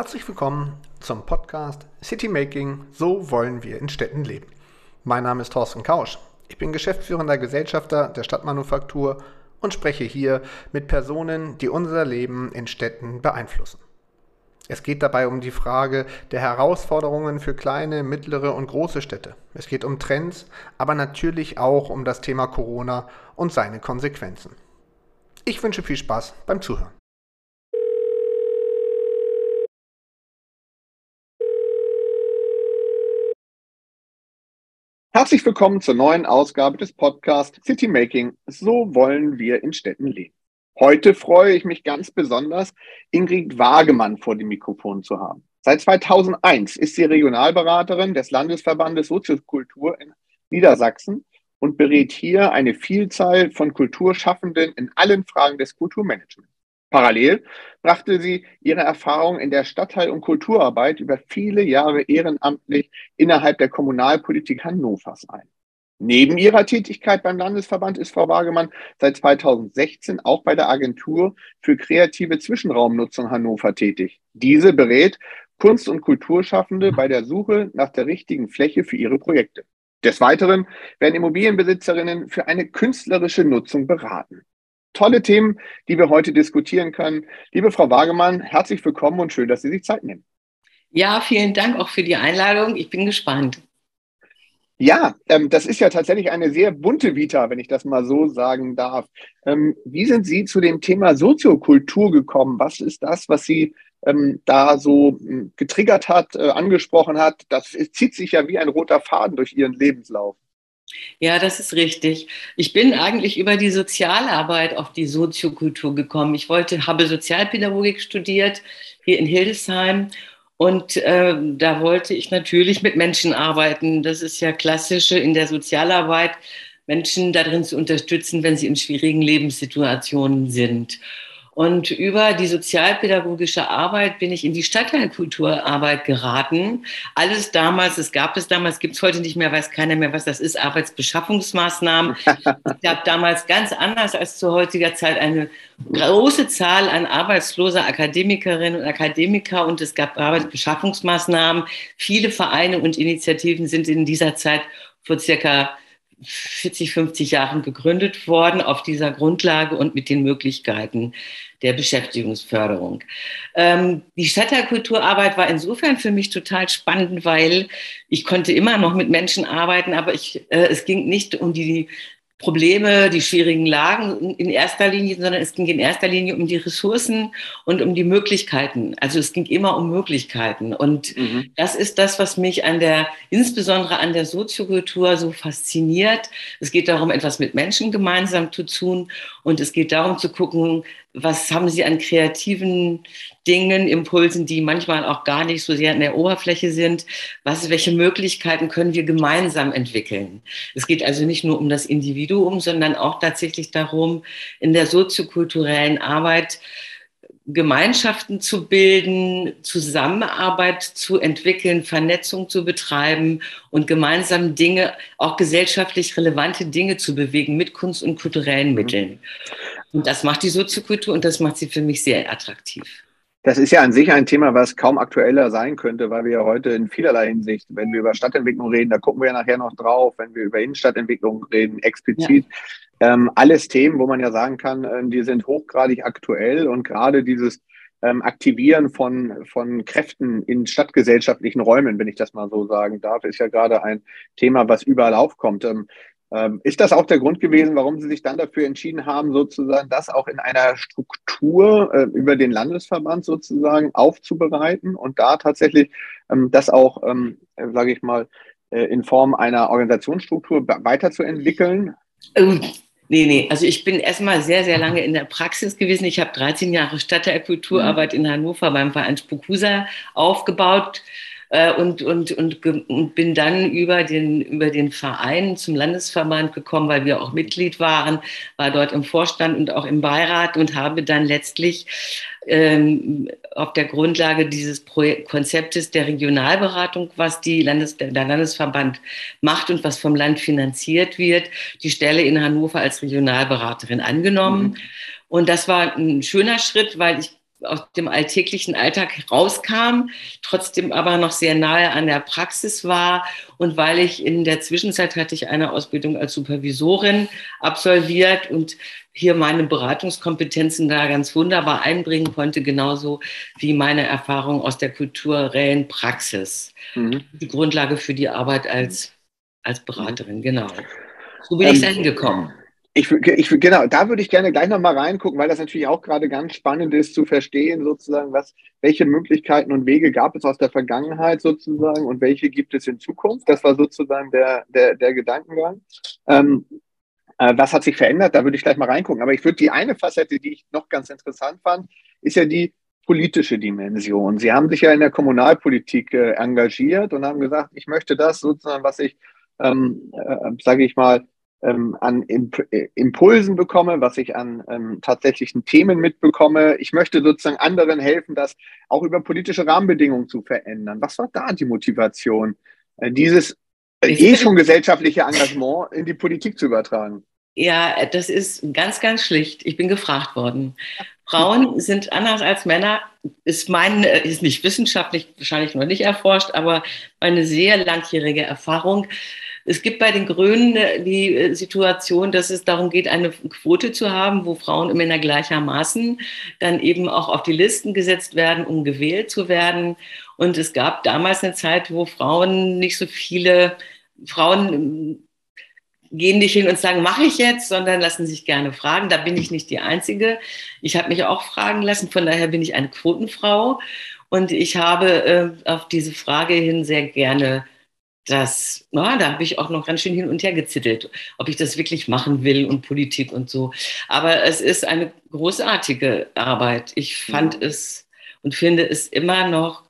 Herzlich willkommen zum Podcast City Making, so wollen wir in Städten leben. Mein Name ist Thorsten Kausch. Ich bin geschäftsführender Gesellschafter der Stadtmanufaktur und spreche hier mit Personen, die unser Leben in Städten beeinflussen. Es geht dabei um die Frage der Herausforderungen für kleine, mittlere und große Städte. Es geht um Trends, aber natürlich auch um das Thema Corona und seine Konsequenzen. Ich wünsche viel Spaß beim Zuhören. Herzlich willkommen zur neuen Ausgabe des Podcasts City Making. So wollen wir in Städten leben. Heute freue ich mich ganz besonders, Ingrid Wagemann vor dem Mikrofon zu haben. Seit 2001 ist sie Regionalberaterin des Landesverbandes Soziokultur in Niedersachsen und berät hier eine Vielzahl von Kulturschaffenden in allen Fragen des Kulturmanagements. Parallel brachte sie ihre Erfahrung in der Stadtteil- und Kulturarbeit über viele Jahre ehrenamtlich innerhalb der Kommunalpolitik Hannovers ein. Neben ihrer Tätigkeit beim Landesverband ist Frau Wagemann seit 2016 auch bei der Agentur für kreative Zwischenraumnutzung Hannover tätig. Diese berät Kunst- und Kulturschaffende bei der Suche nach der richtigen Fläche für ihre Projekte. Des Weiteren werden Immobilienbesitzerinnen für eine künstlerische Nutzung beraten tolle Themen, die wir heute diskutieren können. Liebe Frau Wagemann, herzlich willkommen und schön, dass Sie sich Zeit nehmen. Ja, vielen Dank auch für die Einladung. Ich bin gespannt. Ja, ähm, das ist ja tatsächlich eine sehr bunte Vita, wenn ich das mal so sagen darf. Ähm, wie sind Sie zu dem Thema Soziokultur gekommen? Was ist das, was Sie ähm, da so hm, getriggert hat, äh, angesprochen hat? Das zieht sich ja wie ein roter Faden durch Ihren Lebenslauf. Ja, das ist richtig. Ich bin eigentlich über die Sozialarbeit auf die Soziokultur gekommen. Ich wollte, habe Sozialpädagogik studiert hier in Hildesheim und äh, da wollte ich natürlich mit Menschen arbeiten. Das ist ja klassische in der Sozialarbeit, Menschen darin zu unterstützen, wenn sie in schwierigen Lebenssituationen sind. Und über die sozialpädagogische Arbeit bin ich in die Stadtteilkulturarbeit geraten. Alles damals, es gab es damals, gibt es heute nicht mehr, weiß keiner mehr, was das ist, Arbeitsbeschaffungsmaßnahmen. es gab damals ganz anders als zu heutiger Zeit eine große Zahl an arbeitsloser Akademikerinnen und Akademiker und es gab Arbeitsbeschaffungsmaßnahmen. Viele Vereine und Initiativen sind in dieser Zeit vor circa 40, 50 Jahren gegründet worden auf dieser Grundlage und mit den Möglichkeiten der Beschäftigungsförderung. Ähm, die Stadtteilkulturarbeit war insofern für mich total spannend, weil ich konnte immer noch mit Menschen arbeiten, aber ich, äh, es ging nicht um die Probleme, die schwierigen Lagen in erster Linie, sondern es ging in erster Linie um die Ressourcen und um die Möglichkeiten. Also es ging immer um Möglichkeiten. Und mhm. das ist das, was mich an der, insbesondere an der Soziokultur so fasziniert. Es geht darum, etwas mit Menschen gemeinsam zu tun. Und es geht darum zu gucken, was haben sie an kreativen Dingen, Impulsen, die manchmal auch gar nicht so sehr an der Oberfläche sind. Was, welche Möglichkeiten können wir gemeinsam entwickeln? Es geht also nicht nur um das Individuum, sondern auch tatsächlich darum, in der soziokulturellen Arbeit Gemeinschaften zu bilden, Zusammenarbeit zu entwickeln, Vernetzung zu betreiben und gemeinsam Dinge, auch gesellschaftlich relevante Dinge zu bewegen mit Kunst und kulturellen mhm. Mitteln. Und das macht die Soziokultur und das macht sie für mich sehr attraktiv. Das ist ja an sich ein Thema, was kaum aktueller sein könnte, weil wir ja heute in vielerlei Hinsicht, wenn wir über Stadtentwicklung reden, da gucken wir ja nachher noch drauf, wenn wir über Innenstadtentwicklung reden, explizit. Ja. Ähm, alles Themen, wo man ja sagen kann, äh, die sind hochgradig aktuell und gerade dieses ähm, Aktivieren von, von Kräften in stadtgesellschaftlichen Räumen, wenn ich das mal so sagen darf, ist ja gerade ein Thema, was überall aufkommt. Ähm, ähm, ist das auch der Grund gewesen, warum Sie sich dann dafür entschieden haben, sozusagen das auch in einer Struktur äh, über den Landesverband sozusagen aufzubereiten und da tatsächlich ähm, das auch, ähm, sage ich mal, äh, in Form einer Organisationsstruktur weiterzuentwickeln? Ähm, nee, nee, also ich bin erstmal sehr, sehr lange in der Praxis gewesen. Ich habe 13 Jahre Stadtteilkulturarbeit mhm. in Hannover beim Verein Spukusa aufgebaut äh, und, und, und, und, bin dann über den, über den Verein zum Landesverband gekommen, weil wir auch Mitglied waren, war dort im Vorstand und auch im Beirat und habe dann letztlich ähm, auf der Grundlage dieses Projek Konzeptes der Regionalberatung, was die Landes der Landesverband macht und was vom Land finanziert wird, die Stelle in Hannover als Regionalberaterin angenommen. Mhm. Und das war ein schöner Schritt, weil ich aus dem alltäglichen Alltag rauskam, trotzdem aber noch sehr nahe an der Praxis war. Und weil ich in der Zwischenzeit hatte ich eine Ausbildung als Supervisorin absolviert und hier meine Beratungskompetenzen da ganz wunderbar einbringen konnte, genauso wie meine Erfahrung aus der kulturellen Praxis. Mhm. Die Grundlage für die Arbeit als, als Beraterin, genau. So bin ähm, ich dahin gekommen. Ich, ich, genau, da würde ich gerne gleich nochmal reingucken, weil das natürlich auch gerade ganz spannend ist zu verstehen, sozusagen, was, welche Möglichkeiten und Wege gab es aus der Vergangenheit sozusagen und welche gibt es in Zukunft. Das war sozusagen der, der, der Gedankengang. Ähm, äh, was hat sich verändert? Da würde ich gleich mal reingucken. Aber ich würde die eine Facette, die ich noch ganz interessant fand, ist ja die politische Dimension. Sie haben sich ja in der Kommunalpolitik äh, engagiert und haben gesagt, ich möchte das sozusagen, was ich, ähm, äh, sage ich mal, ähm, an Imp äh, Impulsen bekomme, was ich an ähm, tatsächlichen Themen mitbekomme. Ich möchte sozusagen anderen helfen, das auch über politische Rahmenbedingungen zu verändern. Was war da die Motivation, äh, dieses äh, eh schon gesellschaftliche Engagement in die Politik zu übertragen? Ja, das ist ganz, ganz schlicht. Ich bin gefragt worden. Frauen sind anders als Männer, ist mein, ist nicht wissenschaftlich wahrscheinlich noch nicht erforscht, aber meine sehr langjährige Erfahrung es gibt bei den Grünen äh, die äh, Situation, dass es darum geht, eine Quote zu haben, wo Frauen und Männer gleichermaßen dann eben auch auf die Listen gesetzt werden, um gewählt zu werden. Und es gab damals eine Zeit, wo Frauen nicht so viele Frauen ähm, gehen nicht hin und sagen, mache ich jetzt, sondern lassen sich gerne fragen. Da bin ich nicht die Einzige. Ich habe mich auch fragen lassen, von daher bin ich eine Quotenfrau. Und ich habe äh, auf diese Frage hin sehr gerne das, na, da habe ich auch noch ganz schön hin und her gezittelt, ob ich das wirklich machen will und Politik und so. Aber es ist eine großartige Arbeit. Ich fand ja. es und finde es immer noch,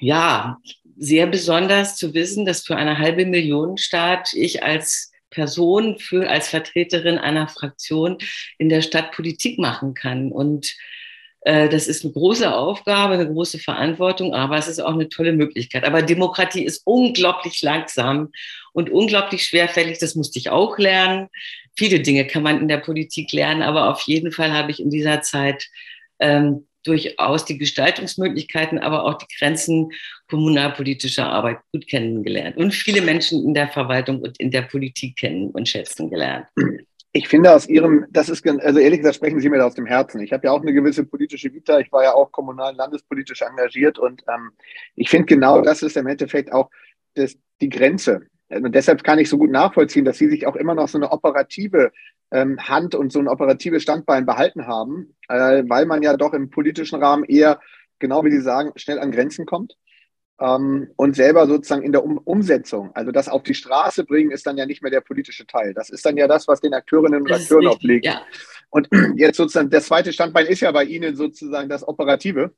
ja, sehr besonders zu wissen, dass für eine halbe Million Staat ich als Person, für, als Vertreterin einer Fraktion in der Stadt Politik machen kann. Und das ist eine große Aufgabe, eine große Verantwortung, aber es ist auch eine tolle Möglichkeit. Aber Demokratie ist unglaublich langsam und unglaublich schwerfällig. Das musste ich auch lernen. Viele Dinge kann man in der Politik lernen, aber auf jeden Fall habe ich in dieser Zeit ähm, durchaus die Gestaltungsmöglichkeiten, aber auch die Grenzen kommunalpolitischer Arbeit gut kennengelernt und viele Menschen in der Verwaltung und in der Politik kennen und schätzen gelernt. Ich finde aus Ihrem, das ist, also ehrlich gesagt, sprechen Sie mir da aus dem Herzen. Ich habe ja auch eine gewisse politische Vita. Ich war ja auch kommunal landespolitisch engagiert und ähm, ich finde genau das ist im Endeffekt auch das, die Grenze. Und deshalb kann ich so gut nachvollziehen, dass Sie sich auch immer noch so eine operative ähm, Hand und so ein operatives Standbein behalten haben, äh, weil man ja doch im politischen Rahmen eher, genau wie Sie sagen, schnell an Grenzen kommt ähm, und selber sozusagen in der um Umsetzung, also das auf die Straße bringen, ist dann ja nicht mehr der politische Teil. Das ist dann ja das, was den Akteurinnen und Akteuren obliegt. Ja. Und jetzt sozusagen, der zweite Standbein ist ja bei Ihnen sozusagen das Operative.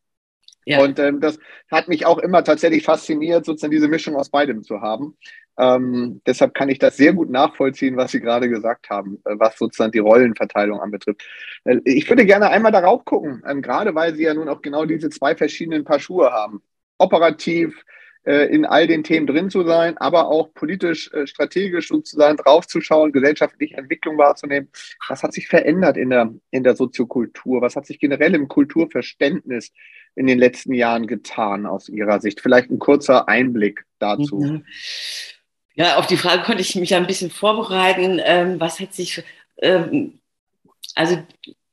Ja. Und ähm, das hat mich auch immer tatsächlich fasziniert, sozusagen diese Mischung aus beidem zu haben. Ähm, deshalb kann ich das sehr gut nachvollziehen, was Sie gerade gesagt haben, äh, was sozusagen die Rollenverteilung anbetrifft. Äh, ich würde gerne einmal darauf gucken, ähm, gerade weil Sie ja nun auch genau diese zwei verschiedenen Paar Schuhe haben operativ äh, in all den Themen drin zu sein, aber auch politisch, äh, strategisch sozusagen draufzuschauen, gesellschaftliche Entwicklung wahrzunehmen. Was hat sich verändert in der, in der Soziokultur? Was hat sich generell im Kulturverständnis in den letzten Jahren getan aus Ihrer Sicht? Vielleicht ein kurzer Einblick dazu. Mhm. Ja, auf die Frage konnte ich mich ein bisschen vorbereiten. Ähm, was hat sich, ähm, also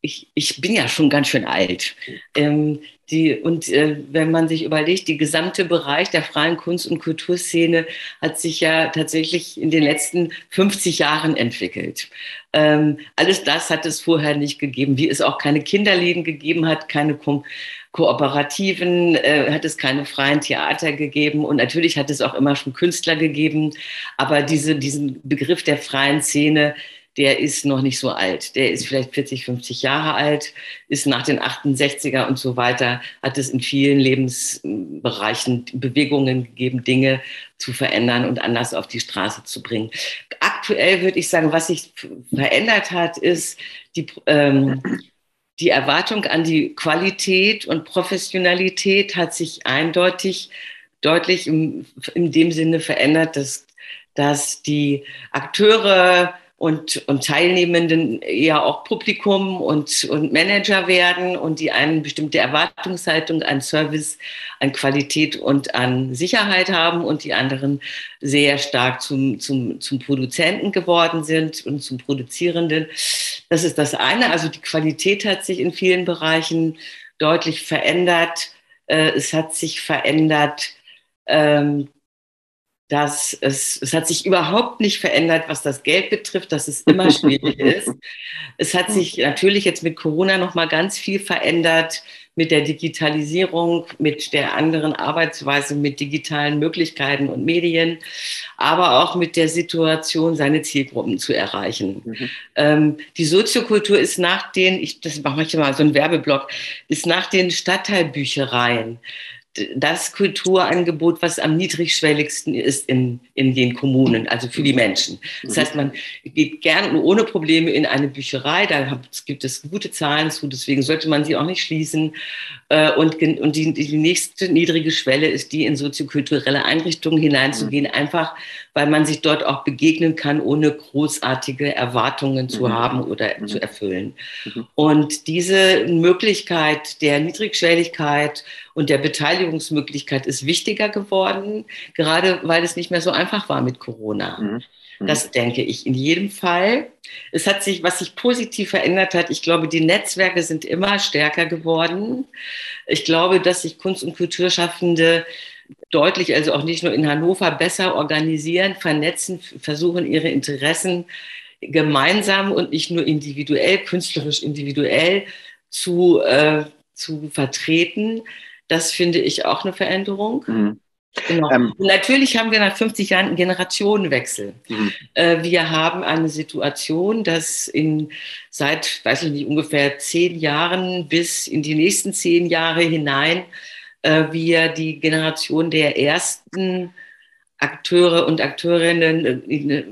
ich, ich bin ja schon ganz schön alt. Ähm, die, und äh, wenn man sich überlegt, die gesamte Bereich der freien Kunst- und Kulturszene hat sich ja tatsächlich in den letzten 50 Jahren entwickelt. Ähm, alles das hat es vorher nicht gegeben, wie es auch keine Kinderläden gegeben hat, keine Ko Kooperativen, äh, hat es keine freien Theater gegeben und natürlich hat es auch immer schon Künstler gegeben, aber diese, diesen Begriff der freien Szene, der ist noch nicht so alt. Der ist vielleicht 40, 50 Jahre alt, ist nach den 68er und so weiter, hat es in vielen Lebensbereichen Bewegungen gegeben, Dinge zu verändern und anders auf die Straße zu bringen. Aktuell würde ich sagen, was sich verändert hat, ist die, ähm, die Erwartung an die Qualität und Professionalität hat sich eindeutig deutlich in, in dem Sinne verändert, dass, dass die Akteure und, und Teilnehmenden eher auch Publikum und, und Manager werden und die eine bestimmte Erwartungshaltung an Service, an Qualität und an Sicherheit haben und die anderen sehr stark zum, zum, zum Produzenten geworden sind und zum Produzierenden. Das ist das eine. Also die Qualität hat sich in vielen Bereichen deutlich verändert. Äh, es hat sich verändert, ähm, dass es, es hat sich überhaupt nicht verändert, was das Geld betrifft, dass es immer schwierig ist. Es hat sich natürlich jetzt mit Corona noch mal ganz viel verändert mit der Digitalisierung, mit der anderen Arbeitsweise, mit digitalen Möglichkeiten und Medien, aber auch mit der Situation, seine Zielgruppen zu erreichen. Mhm. Ähm, die Soziokultur ist nach den, ich, das mache ich mal so ein Werbeblock, ist nach den Stadtteilbüchereien das Kulturangebot, was am niedrigschwelligsten ist in, in den Kommunen, also für die Menschen. Das heißt, man geht gern ohne Probleme in eine Bücherei, da gibt es gute Zahlen zu, deswegen sollte man sie auch nicht schließen. Äh, und, und die, die nächste niedrige Schwelle ist die, in soziokulturelle Einrichtungen hineinzugehen, einfach weil man sich dort auch begegnen kann, ohne großartige Erwartungen zu haben oder zu erfüllen. Und diese Möglichkeit der Niedrigschwelligkeit und der Beteiligungsmöglichkeit ist wichtiger geworden, gerade weil es nicht mehr so einfach war mit Corona. Mhm. Das denke ich in jedem Fall. Es hat sich, was sich positiv verändert hat, ich glaube, die Netzwerke sind immer stärker geworden. Ich glaube, dass sich Kunst- und Kulturschaffende deutlich, also auch nicht nur in Hannover, besser organisieren, vernetzen, versuchen ihre Interessen gemeinsam und nicht nur individuell, künstlerisch individuell zu, äh, zu vertreten. Das finde ich auch eine Veränderung. Mhm. Genau. Ähm, natürlich haben wir nach 50 Jahren einen Generationenwechsel. Mhm. Äh, wir haben eine Situation, dass in seit, weiß ich nicht, ungefähr zehn Jahren bis in die nächsten zehn Jahre hinein äh, wir die Generation der ersten Akteure und Akteurinnen äh,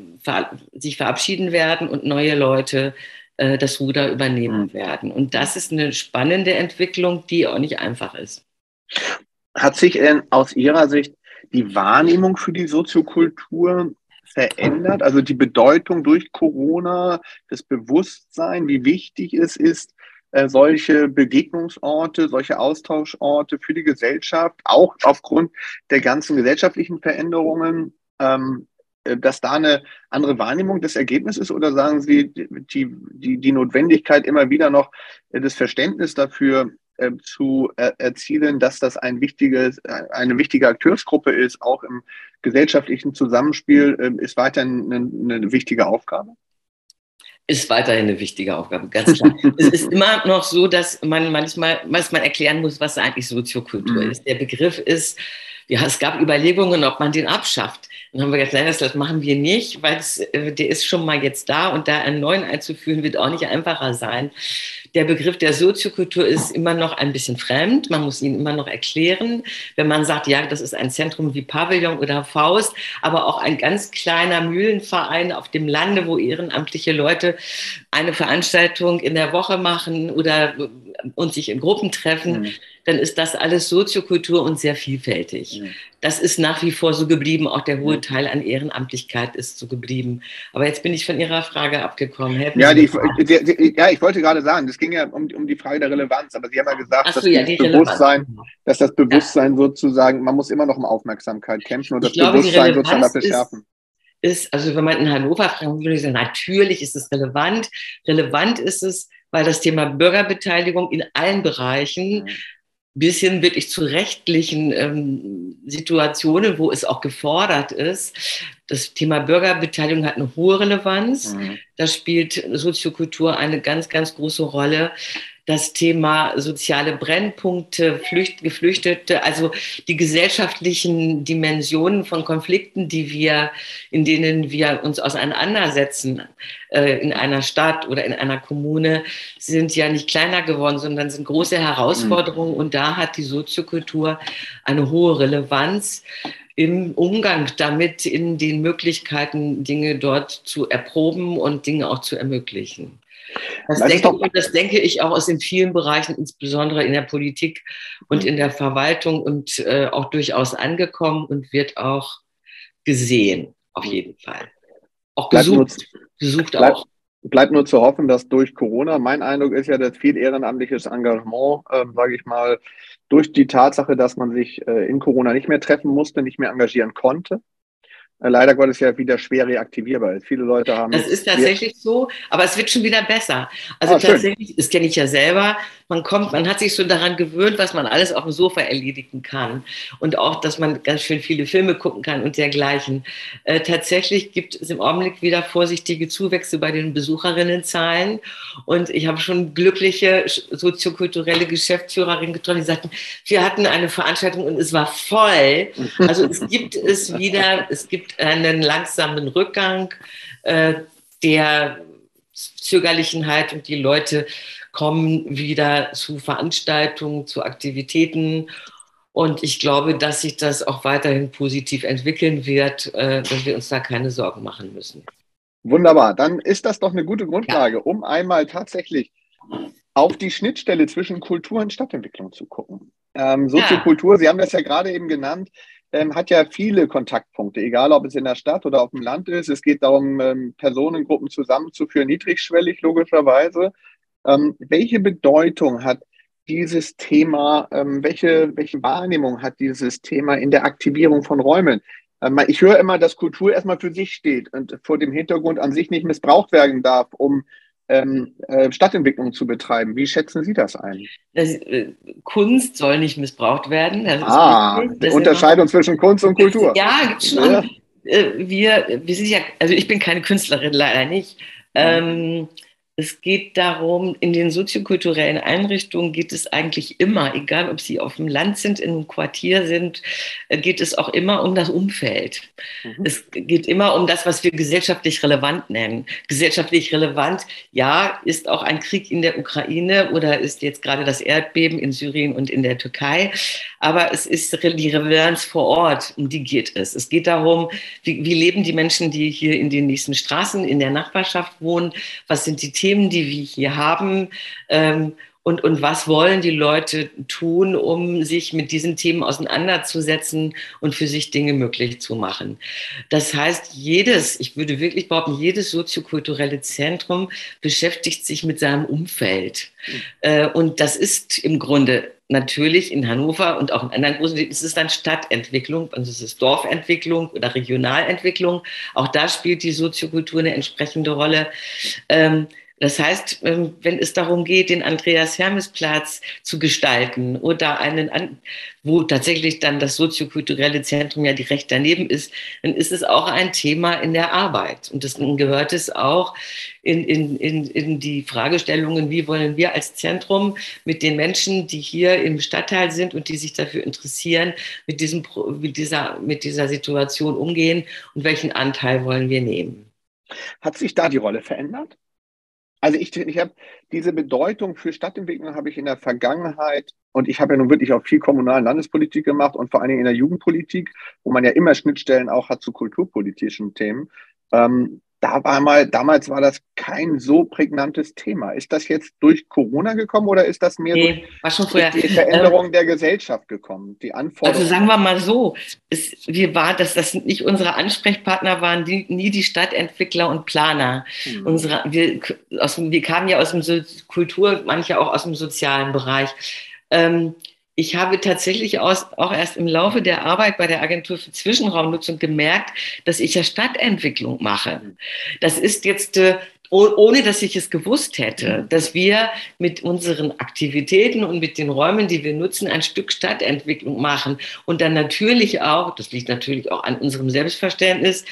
sich verabschieden werden und neue Leute äh, das Ruder übernehmen mhm. werden. Und das ist eine spannende Entwicklung, die auch nicht einfach ist. Hat sich denn aus Ihrer Sicht die Wahrnehmung für die Soziokultur verändert? Also die Bedeutung durch Corona, das Bewusstsein, wie wichtig es ist, äh, solche Begegnungsorte, solche Austauschorte für die Gesellschaft, auch aufgrund der ganzen gesellschaftlichen Veränderungen, ähm, äh, dass da eine andere Wahrnehmung des Ergebnisses ist? Oder sagen Sie, die, die, die Notwendigkeit immer wieder noch äh, das Verständnis dafür äh, zu er erzielen, dass das ein wichtiges, eine wichtige Akteursgruppe ist, auch im gesellschaftlichen Zusammenspiel, äh, ist weiterhin eine, eine wichtige Aufgabe? ist weiterhin eine wichtige Aufgabe, ganz klar. es ist immer noch so, dass man manchmal, manchmal erklären muss, was eigentlich Soziokultur mhm. ist. Der Begriff ist, ja, es gab Überlegungen, ob man den abschafft. Dann haben wir gesagt, nein, das machen wir nicht, weil es, äh, der ist schon mal jetzt da und da einen neuen einzuführen, wird auch nicht einfacher sein. Der Begriff der Soziokultur ist immer noch ein bisschen fremd. Man muss ihn immer noch erklären. Wenn man sagt, ja, das ist ein Zentrum wie Pavillon oder Faust, aber auch ein ganz kleiner Mühlenverein auf dem Lande, wo ehrenamtliche Leute eine Veranstaltung in der Woche machen oder und sich in Gruppen treffen, mhm. dann ist das alles Soziokultur und sehr vielfältig. Mhm. Das ist nach wie vor so geblieben. Auch der hohe Teil an Ehrenamtlichkeit ist so geblieben. Aber jetzt bin ich von Ihrer Frage abgekommen. ja, die, die, die, ja, ich wollte gerade sagen, das ging ja um, um die Frage der Relevanz. Aber Sie haben ja gesagt, so, dass, ja, das Bewusstsein, dass das Bewusstsein ja. sozusagen, man muss immer noch um Aufmerksamkeit kämpfen und das glaube, Bewusstsein sozusagen dafür schärfen ist, also wenn man in Hannover fragen würde, sagen, natürlich ist es relevant. Relevant ist es, weil das Thema Bürgerbeteiligung in allen Bereichen bis hin wirklich zu rechtlichen ähm, Situationen, wo es auch gefordert ist. Das Thema Bürgerbeteiligung hat eine hohe Relevanz. Mhm. Da spielt Soziokultur eine ganz, ganz große Rolle das Thema soziale Brennpunkte, Flücht, Geflüchtete, also die gesellschaftlichen Dimensionen von Konflikten, die wir, in denen wir uns auseinandersetzen äh, in einer Stadt oder in einer Kommune, sind ja nicht kleiner geworden, sondern sind große Herausforderungen. Mhm. Und da hat die Soziokultur eine hohe Relevanz im Umgang damit, in den Möglichkeiten, Dinge dort zu erproben und Dinge auch zu ermöglichen. Das, das denke, ich, das denke ich auch aus den vielen Bereichen, insbesondere in der Politik und mhm. in der Verwaltung und äh, auch durchaus angekommen und wird auch gesehen, auf jeden Fall. auch gesucht. gesucht bleibt, auch. Bleibt nur zu hoffen, dass durch Corona, mein Eindruck ist ja, dass viel ehrenamtliches Engagement, äh, sage ich mal, durch die Tatsache, dass man sich äh, in Corona nicht mehr treffen musste, nicht mehr engagieren konnte, leider Gottes ja wieder schwer reaktivierbar ist. Viele Leute haben. Das ist tatsächlich so, aber es wird schon wieder besser. Also ah, tatsächlich, schön. das kenne ich ja selber, man kommt, man hat sich schon daran gewöhnt, was man alles auf dem Sofa erledigen kann. Und auch, dass man ganz schön viele Filme gucken kann und dergleichen. Äh, tatsächlich gibt es im Augenblick wieder vorsichtige Zuwächse bei den Besucherinnenzahlen. Und ich habe schon glückliche soziokulturelle Geschäftsführerinnen getroffen, die sagten, wir hatten eine Veranstaltung und es war voll. Also es gibt es wieder, es gibt einen langsamen Rückgang äh, der Zögerlichenheit und die Leute kommen wieder zu Veranstaltungen, zu Aktivitäten. Und ich glaube, dass sich das auch weiterhin positiv entwickeln wird, äh, dass wir uns da keine Sorgen machen müssen. Wunderbar, dann ist das doch eine gute Grundlage, ja. um einmal tatsächlich auf die Schnittstelle zwischen Kultur und Stadtentwicklung zu gucken. Ähm, Soziokultur, ja. Sie haben das ja gerade eben genannt, ähm, hat ja viele Kontaktpunkte, egal ob es in der Stadt oder auf dem Land ist. Es geht darum, ähm, Personengruppen zusammenzuführen, niedrigschwellig logischerweise. Ähm, welche Bedeutung hat dieses Thema, ähm, welche, welche Wahrnehmung hat dieses Thema in der Aktivierung von Räumen? Ähm, ich höre immer, dass Kultur erstmal für sich steht und vor dem Hintergrund an sich nicht missbraucht werden darf, um ähm, äh, Stadtentwicklung zu betreiben. Wie schätzen Sie das ein? Das, äh, Kunst soll nicht missbraucht werden. ah, Unterscheidung zwischen Kunst und Kultur. Ja, gibt schon. Ja. Äh, wir, wir sind ja, also ich bin keine Künstlerin, leider nicht. Ähm, es geht darum, in den soziokulturellen Einrichtungen geht es eigentlich immer, egal ob sie auf dem Land sind, in einem Quartier sind, äh, geht es auch immer um das Umfeld. Mhm. Es geht immer um das, was wir gesellschaftlich relevant nennen. Gesellschaftlich relevant, ja, ist auch ein Krieg in der Ukraine oder ist jetzt gerade das Erdbeben in Syrien und in der Türkei. Aber es ist die Relevanz vor Ort, um die geht es. Es geht darum, wie, wie leben die Menschen, die hier in den nächsten Straßen, in der Nachbarschaft wohnen, was sind die Themen, die wir hier haben ähm, und, und was wollen die Leute tun, um sich mit diesen Themen auseinanderzusetzen und für sich Dinge möglich zu machen. Das heißt, jedes, ich würde wirklich behaupten, jedes soziokulturelle Zentrum beschäftigt sich mit seinem Umfeld. Mhm. Und das ist im Grunde natürlich in Hannover und auch in anderen großen Städten ist es dann Stadtentwicklung, also es ist Dorfentwicklung oder Regionalentwicklung. Auch da spielt die Soziokultur eine entsprechende Rolle. Ähm, das heißt, ähm, wenn es darum geht, den Andreas-Hermes-Platz zu gestalten oder einen, wo tatsächlich dann das soziokulturelle Zentrum ja direkt daneben ist, dann ist es auch ein Thema in der Arbeit. Und das gehört es auch in, in, in, in die Fragestellungen, wie wollen wir als Zentrum mit den Menschen, die hier im Stadtteil sind und die sich dafür interessieren, mit, diesem, mit, dieser, mit dieser Situation umgehen und welchen Anteil wollen wir nehmen. Hat sich da die Rolle verändert? Also ich, ich habe diese Bedeutung für Stadtentwicklung habe ich in der Vergangenheit und ich habe ja nun wirklich auch viel kommunalen Landespolitik gemacht und vor allen Dingen in der Jugendpolitik, wo man ja immer Schnittstellen auch hat zu kulturpolitischen Themen. Ähm, da war mal, damals war das kein so prägnantes Thema. Ist das jetzt durch Corona gekommen oder ist das mehr nee, durch, durch, die Veränderung ähm, der Gesellschaft gekommen? Die Anforderungen? Also sagen wir mal so, es, wir war, dass das nicht unsere Ansprechpartner waren, die, nie die Stadtentwickler und Planer. Mhm. Unsere, wir, aus, wir kamen ja aus dem Kultur, manche auch aus dem sozialen Bereich. Ähm, ich habe tatsächlich auch erst im Laufe der Arbeit bei der Agentur für Zwischenraumnutzung gemerkt, dass ich ja Stadtentwicklung mache. Das ist jetzt, äh, ohne dass ich es gewusst hätte, dass wir mit unseren Aktivitäten und mit den Räumen, die wir nutzen, ein Stück Stadtentwicklung machen. Und dann natürlich auch, das liegt natürlich auch an unserem Selbstverständnis,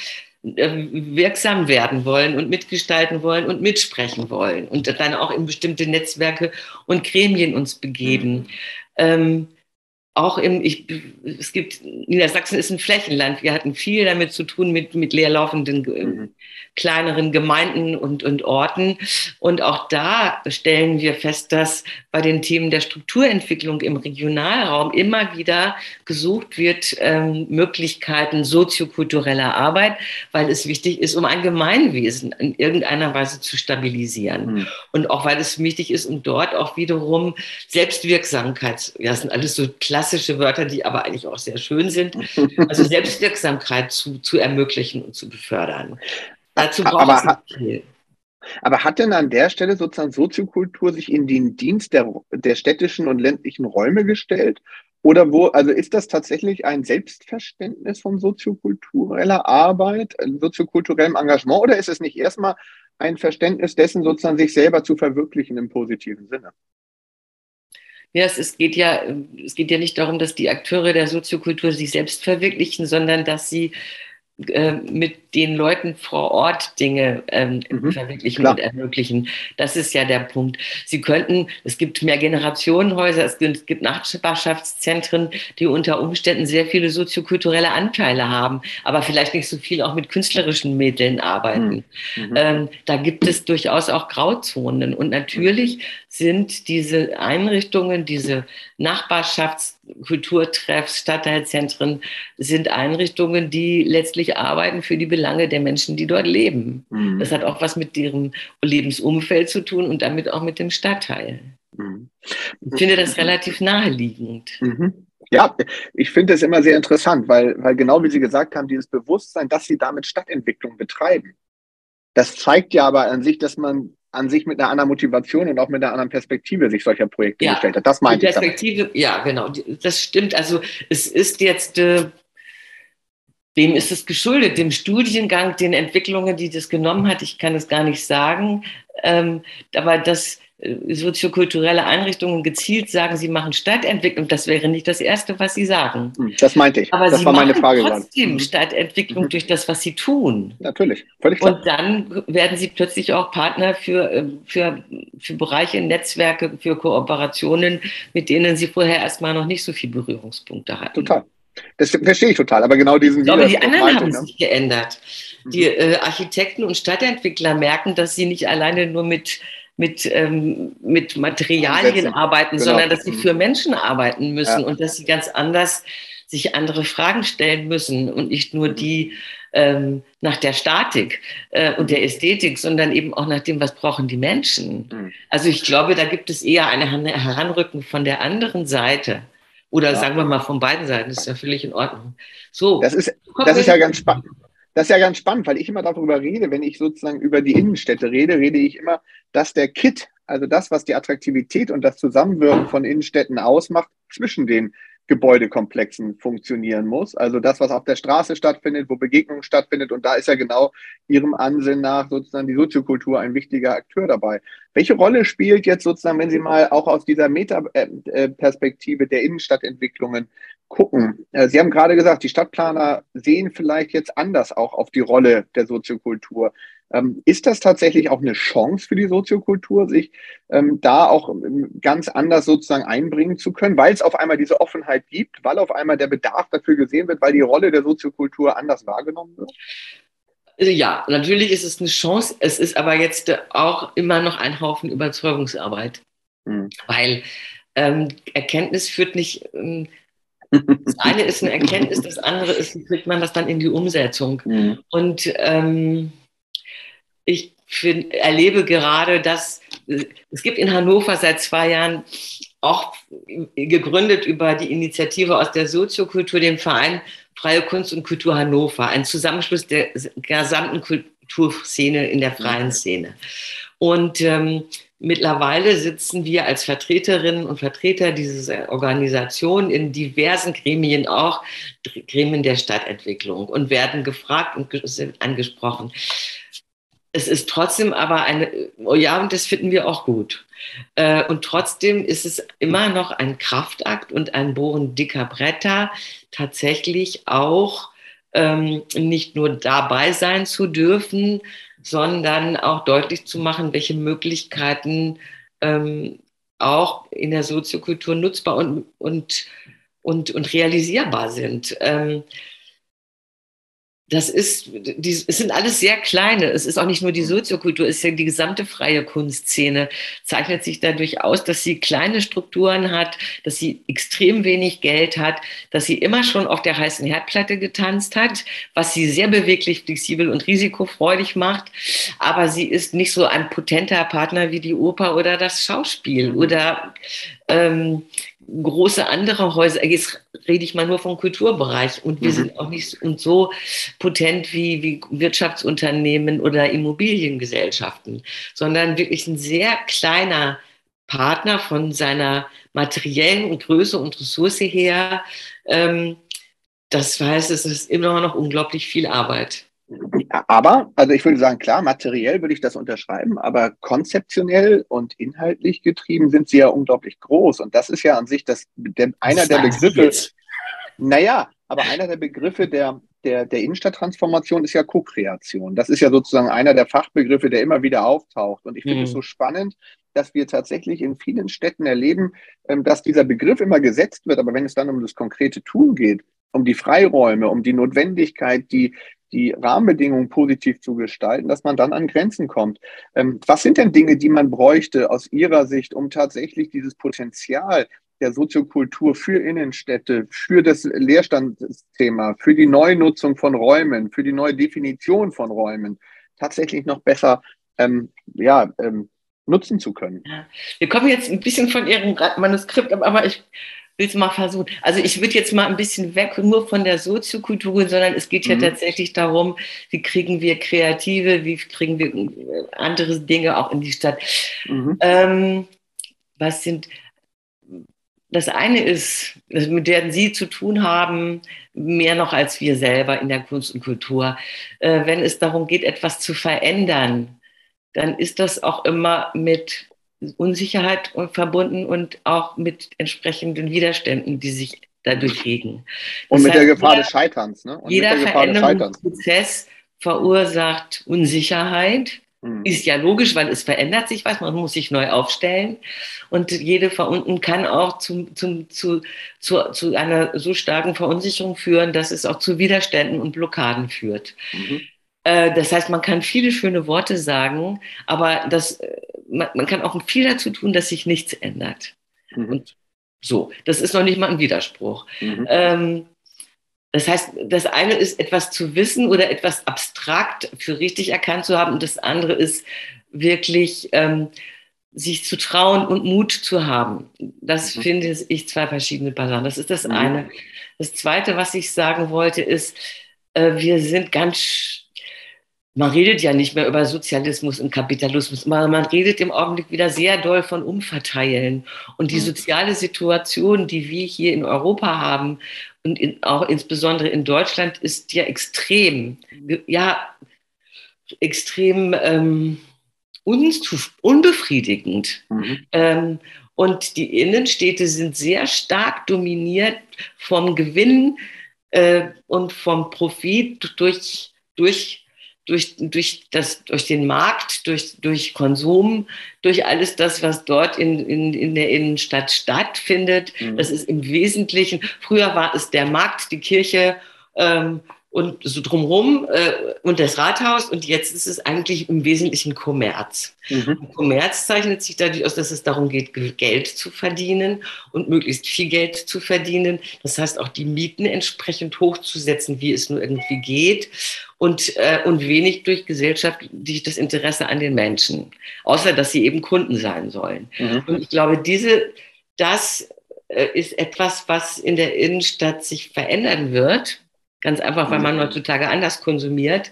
äh, wirksam werden wollen und mitgestalten wollen und mitsprechen wollen und dann auch in bestimmte Netzwerke und Gremien uns begeben. Mhm. Ähm, auch im, ich, es gibt, Niedersachsen ist ein Flächenland. Wir hatten viel damit zu tun mit, mit leerlaufenden mhm kleineren Gemeinden und, und Orten. Und auch da stellen wir fest, dass bei den Themen der Strukturentwicklung im Regionalraum immer wieder gesucht wird, ähm, Möglichkeiten soziokultureller Arbeit, weil es wichtig ist, um ein Gemeinwesen in irgendeiner Weise zu stabilisieren. Mhm. Und auch weil es wichtig ist, um dort auch wiederum Selbstwirksamkeit, ja, das sind alles so klassische Wörter, die aber eigentlich auch sehr schön sind, also Selbstwirksamkeit zu, zu ermöglichen und zu befördern. Dazu braucht es viel. Aber hat denn an der Stelle sozusagen Soziokultur sich in den Dienst der, der städtischen und ländlichen Räume gestellt? Oder wo, also ist das tatsächlich ein Selbstverständnis von soziokultureller Arbeit, soziokulturellem Engagement, oder ist es nicht erstmal ein Verständnis dessen, sozusagen sich selber zu verwirklichen im positiven Sinne? Ja, es, es, geht ja, es geht ja nicht darum, dass die Akteure der Soziokultur sich selbst verwirklichen, sondern dass sie äh, mit den Leuten vor Ort Dinge ähm, mhm, verwirklichen klar. und ermöglichen. Das ist ja der Punkt. Sie könnten, es gibt mehr Generationenhäuser, es gibt, es gibt Nachbarschaftszentren, die unter Umständen sehr viele soziokulturelle Anteile haben, aber vielleicht nicht so viel auch mit künstlerischen Mitteln arbeiten. Mhm. mhm. Ähm, da gibt es durchaus auch Grauzonen. Und natürlich sind diese Einrichtungen, diese Nachbarschaftskulturtreffs, Stadtteilzentren, sind Einrichtungen, die letztlich arbeiten für die Belange der Menschen, die dort leben. Mhm. Das hat auch was mit ihrem Lebensumfeld zu tun und damit auch mit dem Stadtteil. Mhm. Ich finde das relativ naheliegend. Mhm. Ja, ich finde es immer sehr interessant, weil, weil genau wie Sie gesagt haben, dieses Bewusstsein, dass Sie damit Stadtentwicklung betreiben, das zeigt ja aber an sich, dass man an sich mit einer anderen Motivation und auch mit einer anderen Perspektive sich solcher Projekte ja, gestellt hat. Das meinte ich. Perspektive, damit. ja, genau. Das stimmt. Also es ist jetzt, äh, dem ist es geschuldet, dem Studiengang, den Entwicklungen, die das genommen hat. Ich kann es gar nicht sagen. Ähm, aber das soziokulturelle Einrichtungen gezielt sagen, sie machen Stadtentwicklung, das wäre nicht das Erste, was sie sagen. Hm, das meinte ich. Aber das sie war meine Frage trotzdem gerade. Stadtentwicklung mhm. durch das, was sie tun. Natürlich, völlig klar. Und dann werden sie plötzlich auch Partner für, äh, für, für Bereiche, Netzwerke, für Kooperationen, mit denen sie vorher erstmal noch nicht so viel Berührungspunkte hatten. Total. Das verstehe ich total, aber genau diesen Aber die anderen haben ne? sich geändert. Die mhm. äh, Architekten und Stadtentwickler merken, dass sie nicht alleine nur mit mit, ähm, mit Materialien Sätze. arbeiten, genau. sondern dass sie für Menschen arbeiten müssen ja. und dass sie ganz anders sich andere Fragen stellen müssen und nicht nur die ähm, nach der Statik äh, und der Ästhetik, sondern eben auch nach dem, was brauchen die Menschen. Mhm. Also ich glaube, da gibt es eher eine Heranrücken von der anderen Seite. Oder ja. sagen wir mal von beiden Seiten, das ist ja völlig in Ordnung. So. Das ist, das ist ja ganz spannend. Das ist ja ganz spannend, weil ich immer darüber rede, wenn ich sozusagen über die Innenstädte rede, rede ich immer, dass der Kit, also das, was die Attraktivität und das Zusammenwirken von Innenstädten ausmacht, zwischen den Gebäudekomplexen funktionieren muss. Also das, was auf der Straße stattfindet, wo Begegnungen stattfindet. Und da ist ja genau Ihrem Ansinnen nach sozusagen die Soziokultur ein wichtiger Akteur dabei. Welche Rolle spielt jetzt sozusagen, wenn Sie mal auch aus dieser Metaperspektive der Innenstadtentwicklungen gucken? Äh, Sie haben gerade gesagt, die Stadtplaner sehen vielleicht jetzt anders auch auf die Rolle der Soziokultur. Ähm, ist das tatsächlich auch eine Chance für die Soziokultur, sich ähm, da auch ähm, ganz anders sozusagen einbringen zu können, weil es auf einmal diese Offenheit gibt, weil auf einmal der Bedarf dafür gesehen wird, weil die Rolle der Soziokultur anders wahrgenommen wird? Also ja, natürlich ist es eine Chance. Es ist aber jetzt auch immer noch ein Haufen Überzeugungsarbeit, mhm. weil ähm, Erkenntnis führt nicht. Ähm, das eine ist eine Erkenntnis, das andere ist, wie kriegt man das dann in die Umsetzung? Mhm. Und ähm, ich find, erlebe gerade, dass es gibt in Hannover seit zwei Jahren auch gegründet über die Initiative aus der Soziokultur, den Verein Freie Kunst und Kultur Hannover, ein Zusammenschluss der gesamten Kulturszene in der freien Szene. Und ähm, mittlerweile sitzen wir als Vertreterinnen und Vertreter dieser Organisation in diversen Gremien, auch Gremien der Stadtentwicklung und werden gefragt und angesprochen es ist trotzdem aber eine, oh ja, und das finden wir auch gut. Äh, und trotzdem ist es immer noch ein Kraftakt und ein Bohren dicker Bretter, tatsächlich auch ähm, nicht nur dabei sein zu dürfen, sondern auch deutlich zu machen, welche Möglichkeiten ähm, auch in der Soziokultur nutzbar und, und, und, und realisierbar sind. Ähm, das ist, die, es sind alles sehr kleine. Es ist auch nicht nur die Soziokultur, es ist ja die gesamte freie Kunstszene, zeichnet sich dadurch aus, dass sie kleine Strukturen hat, dass sie extrem wenig Geld hat, dass sie immer schon auf der heißen Herdplatte getanzt hat, was sie sehr beweglich, flexibel und risikofreudig macht. Aber sie ist nicht so ein potenter Partner wie die Oper oder das Schauspiel oder ähm, große andere Häuser, jetzt rede ich mal nur vom Kulturbereich und wir mhm. sind auch nicht und so potent wie, wie Wirtschaftsunternehmen oder Immobiliengesellschaften, sondern wirklich ein sehr kleiner Partner von seiner materiellen Größe und Ressource her. Ähm, das heißt, es ist immer noch unglaublich viel Arbeit. Aber, also ich würde sagen, klar, materiell würde ich das unterschreiben, aber konzeptionell und inhaltlich getrieben sind sie ja unglaublich groß. Und das ist ja an sich das, der, einer der Begriffe. Naja, aber einer der Begriffe der, der, der Innenstadttransformation ist ja Co-Kreation. Das ist ja sozusagen einer der Fachbegriffe, der immer wieder auftaucht. Und ich finde mhm. es so spannend, dass wir tatsächlich in vielen Städten erleben, ähm, dass dieser Begriff immer gesetzt wird. Aber wenn es dann um das konkrete Tun geht, um die Freiräume, um die Notwendigkeit, die, die Rahmenbedingungen positiv zu gestalten, dass man dann an Grenzen kommt. Ähm, was sind denn Dinge, die man bräuchte aus Ihrer Sicht, um tatsächlich dieses Potenzial der Soziokultur für Innenstädte, für das Leerstandsthema, für die Neunutzung von Räumen, für die neue Definition von Räumen tatsächlich noch besser ähm, ja, ähm, nutzen zu können. Ja. Wir kommen jetzt ein bisschen von Ihrem Manuskript, aber ich willst du mal versuchen? Also ich würde jetzt mal ein bisschen weg nur von der Soziokultur, sondern es geht ja mhm. tatsächlich darum, wie kriegen wir Kreative, wie kriegen wir andere Dinge auch in die Stadt. Mhm. Ähm, was sind, das eine ist, mit der Sie zu tun haben, mehr noch als wir selber in der Kunst und Kultur. Äh, wenn es darum geht, etwas zu verändern, dann ist das auch immer mit Unsicherheit verbunden und auch mit entsprechenden Widerständen, die sich dadurch regen. Und mit der Gefahr des Scheiterns. Ne? Und jeder Veränderungsprozess verursacht Unsicherheit. Mhm. Ist ja logisch, weil es verändert sich was, man muss sich neu aufstellen. Und jede Verunten kann auch zum, zum, zu, zu, zu einer so starken Verunsicherung führen, dass es auch zu Widerständen und Blockaden führt. Mhm. Äh, das heißt, man kann viele schöne Worte sagen, aber das, äh, man, man kann auch viel dazu tun, dass sich nichts ändert. Mhm. Und so, das ist noch nicht mal ein Widerspruch. Mhm. Ähm, das heißt, das eine ist etwas zu wissen oder etwas abstrakt für richtig erkannt zu haben und das andere ist wirklich ähm, sich zu trauen und Mut zu haben. Das mhm. finde ich zwei verschiedene Sachen. Das ist das mhm. eine. Das zweite, was ich sagen wollte, ist, äh, wir sind ganz man redet ja nicht mehr über Sozialismus und Kapitalismus, man, man redet im Augenblick wieder sehr doll von Umverteilen. Und die mhm. soziale Situation, die wir hier in Europa haben und in, auch insbesondere in Deutschland, ist ja extrem, ja, extrem ähm, unbefriedigend. Mhm. Ähm, und die Innenstädte sind sehr stark dominiert vom Gewinn äh, und vom Profit durch, durch durch, durch, das, durch den Markt, durch, durch Konsum, durch alles das, was dort in, in, in der Innenstadt stattfindet. Mhm. Das ist im Wesentlichen, früher war es der Markt, die Kirche ähm, und so drumherum äh, und das Rathaus und jetzt ist es eigentlich im Wesentlichen Kommerz. Mhm. Kommerz zeichnet sich dadurch aus, dass es darum geht, Geld zu verdienen und möglichst viel Geld zu verdienen. Das heißt auch die Mieten entsprechend hochzusetzen, wie es nur irgendwie geht und, äh, und wenig durch gesellschaftlich das Interesse an den Menschen, außer dass sie eben Kunden sein sollen. Mhm. Und ich glaube, diese, das äh, ist etwas, was in der Innenstadt sich verändern wird Ganz einfach, weil man heutzutage anders konsumiert.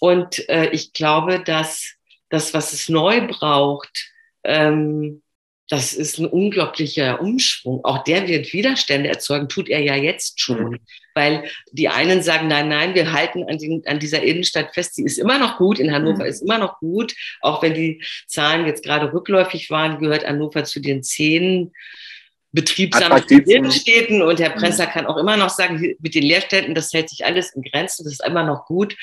Und äh, ich glaube, dass das, was es neu braucht, ähm, das ist ein unglaublicher Umschwung. Auch der wird Widerstände erzeugen, tut er ja jetzt schon. Mhm. Weil die einen sagen, nein, nein, wir halten an, den, an, dieser Innenstadt fest, sie ist immer noch gut, in Hannover mhm. ist immer noch gut. Auch wenn die Zahlen jetzt gerade rückläufig waren, gehört Hannover zu den zehn betriebsamen Städten und Herr Presser mhm. kann auch immer noch sagen, mit den Leerständen, das hält sich alles in Grenzen, das ist immer noch gut.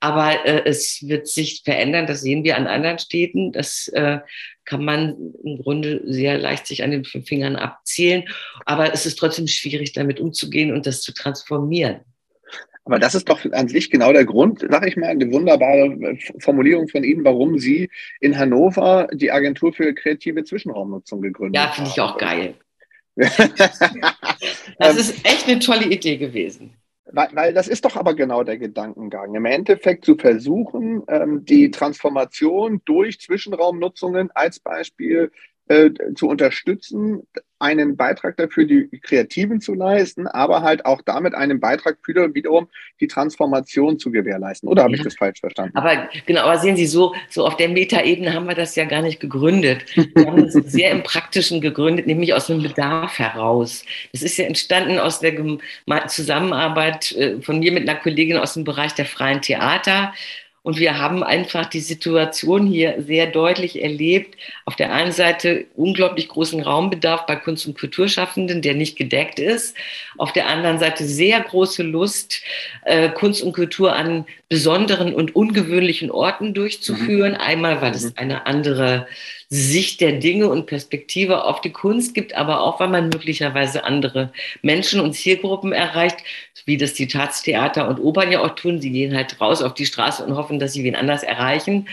Aber äh, es wird sich verändern, das sehen wir an anderen Städten. Das äh, kann man im Grunde sehr leicht sich an den fünf Fingern abzählen. Aber es ist trotzdem schwierig, damit umzugehen und das zu transformieren. Aber das ist doch an sich genau der Grund, sage ich mal, eine wunderbare Formulierung von Ihnen, warum Sie in Hannover die Agentur für kreative Zwischenraumnutzung gegründet haben. Ja, finde ich auch geil. das ähm, ist echt eine tolle Idee gewesen. Weil, weil, das ist doch aber genau der Gedankengang. Im Endeffekt zu versuchen, ähm, die Transformation durch Zwischenraumnutzungen als Beispiel äh, zu unterstützen, einen Beitrag dafür, die Kreativen zu leisten, aber halt auch damit einen Beitrag für wiederum die Transformation zu gewährleisten. Oder habe ja. ich das falsch verstanden? Aber genau, aber sehen Sie, so, so auf der Metaebene haben wir das ja gar nicht gegründet. Wir haben das sehr im Praktischen gegründet, nämlich aus einem Bedarf heraus. Das ist ja entstanden aus der Zusammenarbeit äh, von mir mit einer Kollegin aus dem Bereich der freien Theater und wir haben einfach die Situation hier sehr deutlich erlebt. Auf der einen Seite unglaublich großen Raumbedarf bei Kunst- und Kulturschaffenden, der nicht gedeckt ist. Auf der anderen Seite sehr große Lust, äh, Kunst und Kultur an besonderen und ungewöhnlichen Orten durchzuführen. Mhm. Einmal, weil es mhm. eine andere Sicht der Dinge und Perspektive auf die Kunst gibt, aber auch, weil man möglicherweise andere Menschen und Zielgruppen erreicht, wie das die Taz-Theater und Opern ja auch tun. Sie gehen halt raus auf die Straße und hoffen, dass sie wen anders erreichen.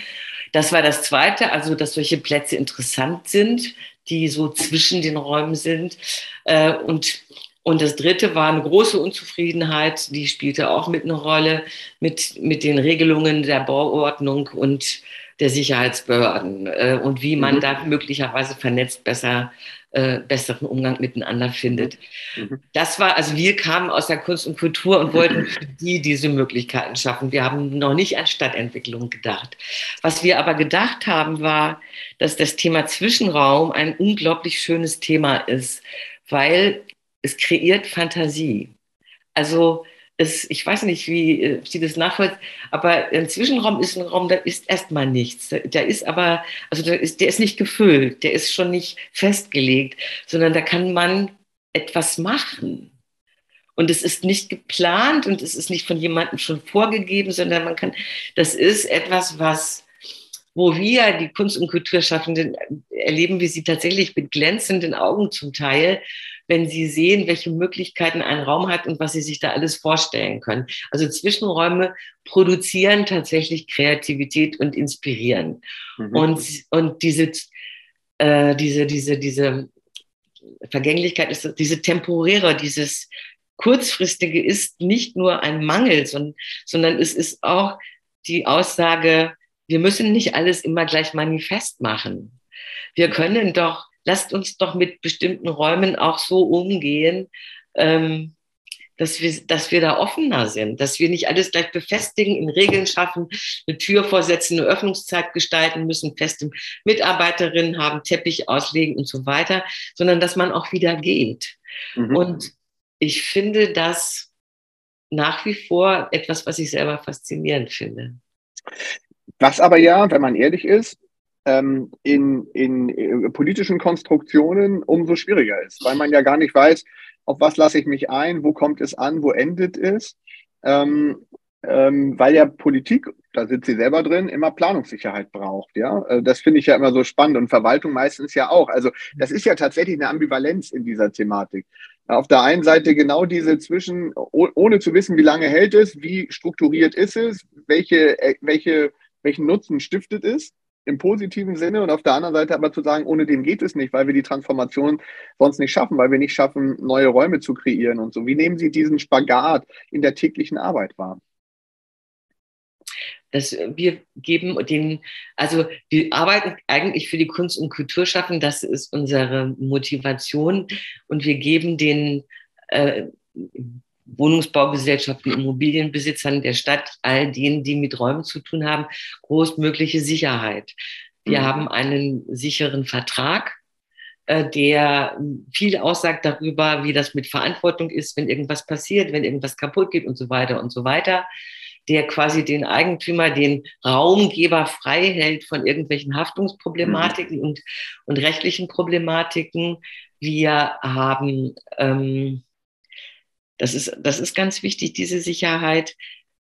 Das war das Zweite, also dass solche Plätze interessant sind, die so zwischen den Räumen sind. Äh, und und das dritte war eine große Unzufriedenheit, die spielte auch mit einer Rolle mit, mit den Regelungen der Bauordnung und der Sicherheitsbehörden äh, und wie man mhm. da möglicherweise vernetzt besser äh, besseren Umgang miteinander findet. Mhm. mhm. Das war, also wir kamen aus der Kunst und Kultur und wollten für die diese Möglichkeiten schaffen. Wir haben noch nicht an Stadtentwicklung gedacht. Was wir aber gedacht haben, war, dass das Thema Zwischenraum ein unglaublich schönes Thema ist, weil es kreiert Fantasie. Also es, ich weiß nicht, wie äh, Sie das nachvollziehen, aber ein Zwischenraum ist ein Raum, da ist erstmal nichts. Da ist aber, also ist, der ist nicht gefüllt, der ist schon nicht festgelegt, sondern da kann man etwas machen. Und es ist nicht geplant und es ist nicht von jemandem schon vorgegeben, sondern man kann, das ist etwas, was, wo wir, die Kunst- und Kulturschaffenden, erleben wir sie tatsächlich mit glänzenden Augen zum Teil, wenn sie sehen, welche Möglichkeiten ein Raum hat und was sie sich da alles vorstellen können. Also Zwischenräume produzieren tatsächlich Kreativität und inspirieren. Mhm. Und, und diese, äh, diese, diese, diese Vergänglichkeit ist, diese temporäre, dieses kurzfristige ist nicht nur ein Mangel, sondern, sondern es ist auch die Aussage, wir müssen nicht alles immer gleich manifest machen. Wir können doch lasst uns doch mit bestimmten Räumen auch so umgehen, ähm, dass wir, dass wir da offener sind, dass wir nicht alles gleich befestigen, in Regeln schaffen, eine Tür vorsetzen, eine Öffnungszeit gestalten müssen, feste Mitarbeiterinnen haben, Teppich auslegen und so weiter, sondern dass man auch wieder geht. Mhm. Und ich finde das nach wie vor etwas, was ich selber faszinierend finde. Was aber ja, wenn man ehrlich ist, ähm, in, in, äh, politischen Konstruktionen umso schwieriger ist, weil man ja gar nicht weiß, auf was lasse ich mich ein, wo kommt es an, wo endet es. Ähm, ähm, weil ja Politik, da sitzt sie selber drin, immer Planungssicherheit braucht. Ja, äh, das finde ich ja immer so spannend und Verwaltung meistens ja auch. Also das ist ja tatsächlich eine Ambivalenz in dieser Thematik. Auf der einen Seite genau diese zwischen, ohne zu wissen, wie lange hält es, wie strukturiert ist es, welche, äh, welche, welchen Nutzen stiftet es im positiven Sinne und auf der anderen Seite aber zu sagen, ohne den geht es nicht, weil wir die Transformation sonst nicht schaffen, weil wir nicht schaffen, neue Räume zu kreieren und so. Wie nehmen Sie diesen Spagat in der täglichen Arbeit wahr? dass wir geben den, also wir arbeiten eigentlich für die Kunst- und Kulturschaffen, das ist unsere Motivation und wir geben den äh, Wohnungsbaugesellschaften, Immobilienbesitzern der Stadt, all denen, die mit Räumen zu tun haben, großmögliche Sicherheit. Wir mhm. haben einen sicheren Vertrag, äh, der viel aussagt darüber, wie das mit Verantwortung ist, wenn irgendwas passiert, wenn irgendwas kaputt geht und so weiter und so weiter, der quasi den Eigentümer, den Raumgeber frei hält von irgendwelchen Haftungsproblematiken mhm. und, und rechtlichen Problematiken. Wir haben ähm, das ist, das ist ganz wichtig, diese Sicherheit.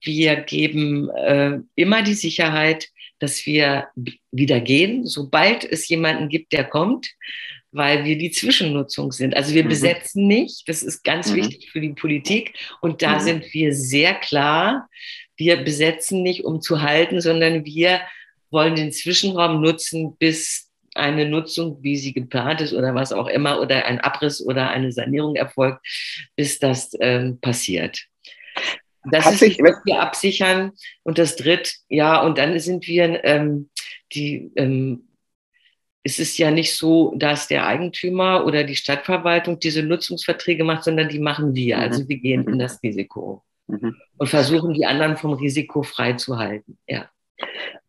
Wir geben äh, immer die Sicherheit, dass wir wieder gehen, sobald es jemanden gibt, der kommt, weil wir die Zwischennutzung sind. Also wir mhm. besetzen nicht, das ist ganz mhm. wichtig für die Politik. Und da mhm. sind wir sehr klar, wir besetzen nicht, um zu halten, sondern wir wollen den Zwischenraum nutzen, bis eine Nutzung, wie sie geplant ist oder was auch immer, oder ein Abriss oder eine Sanierung erfolgt, bis das ähm, passiert. Das Hat ist, sich, was wir absichern. Und das dritte, ja, und dann sind wir ähm, die, ähm, es ist ja nicht so, dass der Eigentümer oder die Stadtverwaltung diese Nutzungsverträge macht, sondern die machen wir. Also mhm. wir gehen in mhm. das Risiko mhm. und versuchen die anderen vom Risiko frei zu halten. Ja.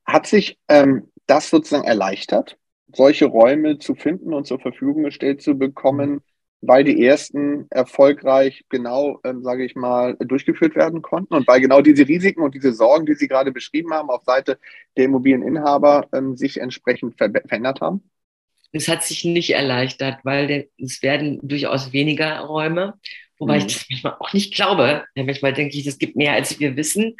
Hat sich ähm, das sozusagen erleichtert, solche Räume zu finden und zur Verfügung gestellt zu bekommen, weil die ersten erfolgreich genau, ähm, sage ich mal, durchgeführt werden konnten und weil genau diese Risiken und diese Sorgen, die Sie gerade beschrieben haben, auf Seite der Immobilieninhaber ähm, sich entsprechend ver verändert haben? Es hat sich nicht erleichtert, weil es werden durchaus weniger Räume, wobei mhm. ich das manchmal auch nicht glaube. manchmal denke ich, es gibt mehr, als wir wissen.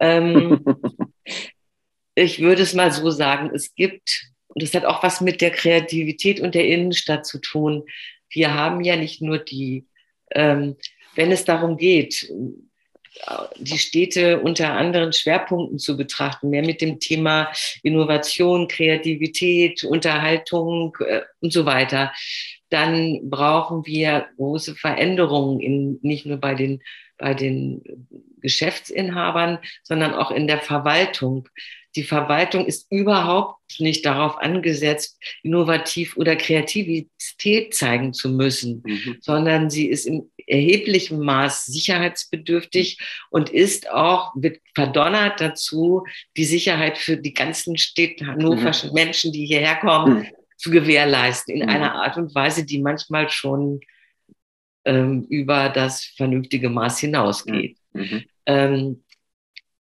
Ähm, ich würde es mal so sagen, es gibt, und das hat auch was mit der Kreativität und der Innenstadt zu tun, wir haben ja nicht nur die, ähm, wenn es darum geht, die Städte unter anderen Schwerpunkten zu betrachten, mehr mit dem Thema Innovation, Kreativität, Unterhaltung äh, und so weiter, dann brauchen wir große Veränderungen in, nicht nur bei den, bei den Geschäftsinhabern, sondern auch in der Verwaltung. Die Verwaltung ist überhaupt nicht darauf angesetzt, innovativ oder Kreativität zeigen zu müssen, mhm. sondern sie ist in erheblichem Maß sicherheitsbedürftig und ist auch, wird verdonnert dazu, die Sicherheit für die ganzen Städte, hannoverschen mhm. Menschen, die hierher kommen, mhm. zu gewährleisten in mhm. einer Art und Weise, die manchmal schon ähm, über das vernünftige Maß hinausgeht. Mhm. mhm. Ähm,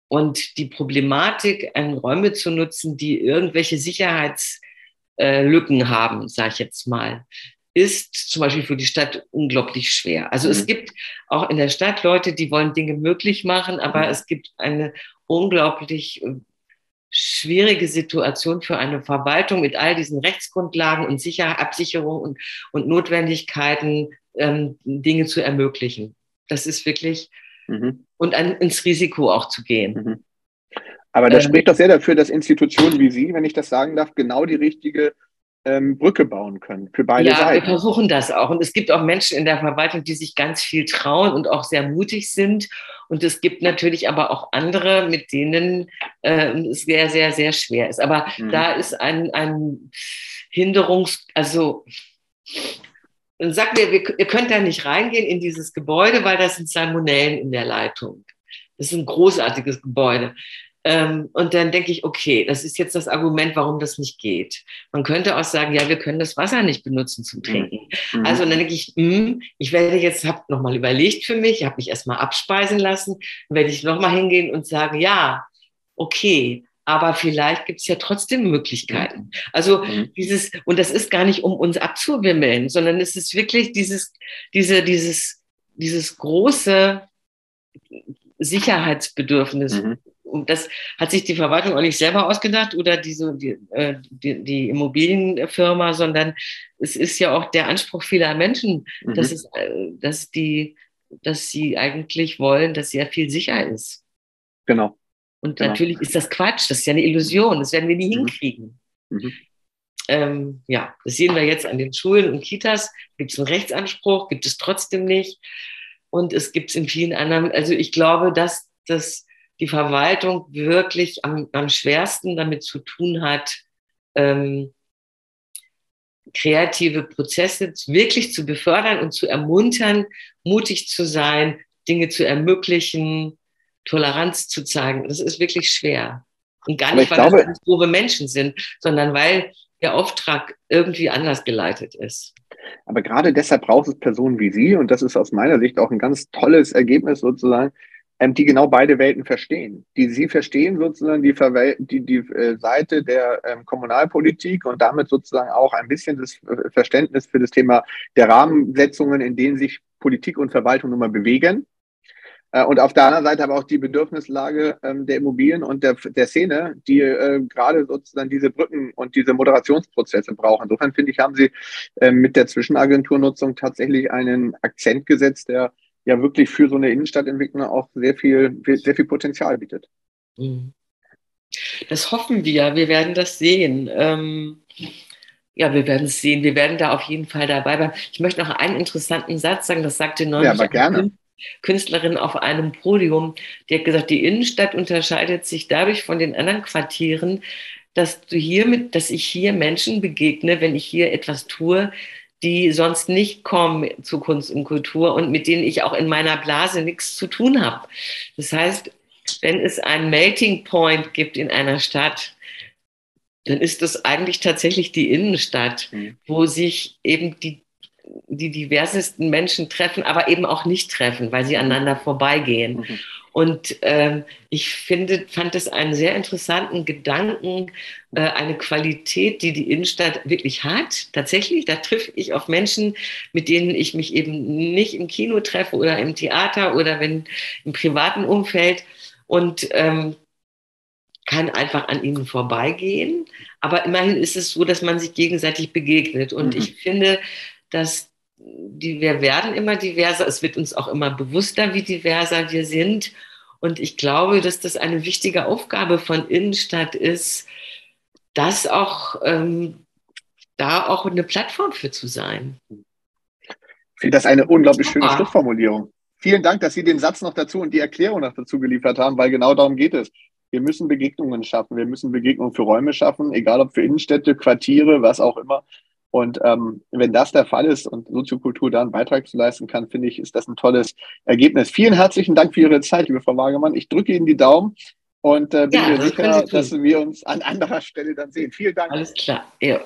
und die Problematik, Räume zu nutzen, die irgendwelche Sicherheitslücken äh, haben, sage ich jetzt mal, ist zum Beispiel für die Stadt unglaublich schwer. Also mhm. es gibt auch in der Stadt Leute, die wollen Dinge möglich machen, aber mhm. es gibt eine unglaublich äh, schwierige Situation für eine Verwaltung mit all diesen Rechtsgrundlagen und Sicher Absicherung und, und Notwendigkeiten, ähm, Dinge zu ermöglichen. Das ist wirklich mhm. und an, ins Risiko auch zu gehen. Mhm. Aber das ähm, spricht doch sehr dafür, dass Institutionen wie Sie, wenn ich das sagen darf, genau die richtige ähm, Brücke bauen können für beide ja, Seiten. Ja, wir versuchen das auch. Und es gibt auch Menschen in der Verwaltung, die sich ganz viel trauen und auch sehr mutig sind. Und es gibt natürlich aber auch andere, mit denen äh, es sehr, sehr, sehr schwer ist. Aber mhm. da ist ein, ein Hinderungs-, also dann sagt mir, ihr könnt da nicht reingehen in dieses Gebäude, weil das sind Salmonellen in der Leitung. Das ist ein großartiges Gebäude. Ähm, und dann denke ich, okay, das ist jetzt das Argument, warum das nicht geht. Man könnte auch sagen, ja, wir können das Wasser nicht benutzen zum Trinken. Mhm. Also dann denke ich, mh, hm, ich werde jetzt, habe nochmal überlegt für mich, habe mich erstmal abspeisen lassen, dann werde ich nochmal hingehen und sagen, ja, okay, aber vielleicht gibt es ja trotzdem Möglichkeiten. Also mhm. dieses, und das ist gar nicht, um uns abzuwimmeln, sondern es ist wirklich dieses, diese, dieses, dieses große Sicherheitsbedürfnis. Mhm. Und das hat sich die Verwaltung auch nicht selber ausgedacht oder diese, die, äh, die, die Immobilienfirma, sondern es ist ja auch der Anspruch vieler Menschen, mhm. dass, es, äh, dass, die, dass sie eigentlich wollen, dass sehr viel sicher ist. Genau. Und genau. natürlich ist das Quatsch, das ist ja eine Illusion, das werden wir nie mhm. hinkriegen. Mhm. Ähm, ja, das sehen wir jetzt an den Schulen und Kitas. Gibt es einen Rechtsanspruch, gibt es trotzdem nicht. Und es gibt es in vielen anderen. Also ich glaube, dass das die Verwaltung wirklich am, am schwersten damit zu tun hat, ähm, kreative Prozesse wirklich zu befördern und zu ermuntern, mutig zu sein, Dinge zu ermöglichen, Toleranz zu zeigen. Das ist wirklich schwer. Und gar nicht, weil glaube, das doofe Menschen sind, sondern weil der Auftrag irgendwie anders geleitet ist. Aber gerade deshalb braucht es Personen wie Sie, und das ist aus meiner Sicht auch ein ganz tolles Ergebnis sozusagen, ähm, die genau beide Welten verstehen. Die Sie verstehen sozusagen die, Verwel die, die äh, Seite der ähm, Kommunalpolitik und damit sozusagen auch ein bisschen das äh, Verständnis für das Thema der Rahmensetzungen, in denen sich Politik und Verwaltung nun mal bewegen. Äh, und auf der anderen Seite aber auch die Bedürfnislage ähm, der Immobilien und der, der Szene, die äh, gerade sozusagen diese Brücken und diese Moderationsprozesse brauchen. Insofern finde ich, haben Sie äh, mit der Zwischenagenturnutzung tatsächlich einen Akzent gesetzt, der ja wirklich für so eine Innenstadtentwicklung auch sehr viel, sehr viel Potenzial bietet. Mhm. Das hoffen wir. Wir werden das sehen. Ähm ja, wir werden es sehen. Wir werden da auf jeden Fall dabei bleiben. Ich möchte noch einen interessanten Satz sagen. Das sagte neulich ja, aber gerne. Künstlerin auf einem Podium, die hat gesagt, die Innenstadt unterscheidet sich dadurch von den anderen Quartieren, dass du hiermit, dass ich hier Menschen begegne, wenn ich hier etwas tue, die sonst nicht kommen zu Kunst und Kultur und mit denen ich auch in meiner Blase nichts zu tun habe. Das heißt, wenn es einen Melting Point gibt in einer Stadt, dann ist das eigentlich tatsächlich die Innenstadt, mhm. wo sich eben die, die diversesten Menschen treffen, aber eben auch nicht treffen, weil sie aneinander vorbeigehen. Mhm. Und äh, ich finde, fand es einen sehr interessanten Gedanken, äh, eine Qualität, die die Innenstadt wirklich hat. Tatsächlich, da treffe ich auf Menschen, mit denen ich mich eben nicht im Kino treffe oder im Theater oder wenn im privaten Umfeld und ähm, kann einfach an ihnen vorbeigehen. Aber immerhin ist es so, dass man sich gegenseitig begegnet. Und mhm. ich finde, dass die, wir werden immer diverser. Es wird uns auch immer bewusster, wie diverser wir sind. Und ich glaube, dass das eine wichtige Aufgabe von Innenstadt ist, das auch ähm, da auch eine Plattform für zu sein. Ich finde das eine unglaublich schöne Schlussformulierung. Vielen Dank, dass Sie den Satz noch dazu und die Erklärung noch dazu geliefert haben, weil genau darum geht es. Wir müssen Begegnungen schaffen. Wir müssen Begegnungen für Räume schaffen, egal ob für Innenstädte, Quartiere, was auch immer. Und ähm, wenn das der Fall ist und Soziokultur da einen Beitrag zu leisten kann, finde ich, ist das ein tolles Ergebnis. Vielen herzlichen Dank für Ihre Zeit, liebe Frau Wagemann. Ich drücke Ihnen die Daumen und äh, bin ja, mir sicher, dass wir uns an anderer Stelle dann sehen. Vielen Dank. Alles klar. Ja.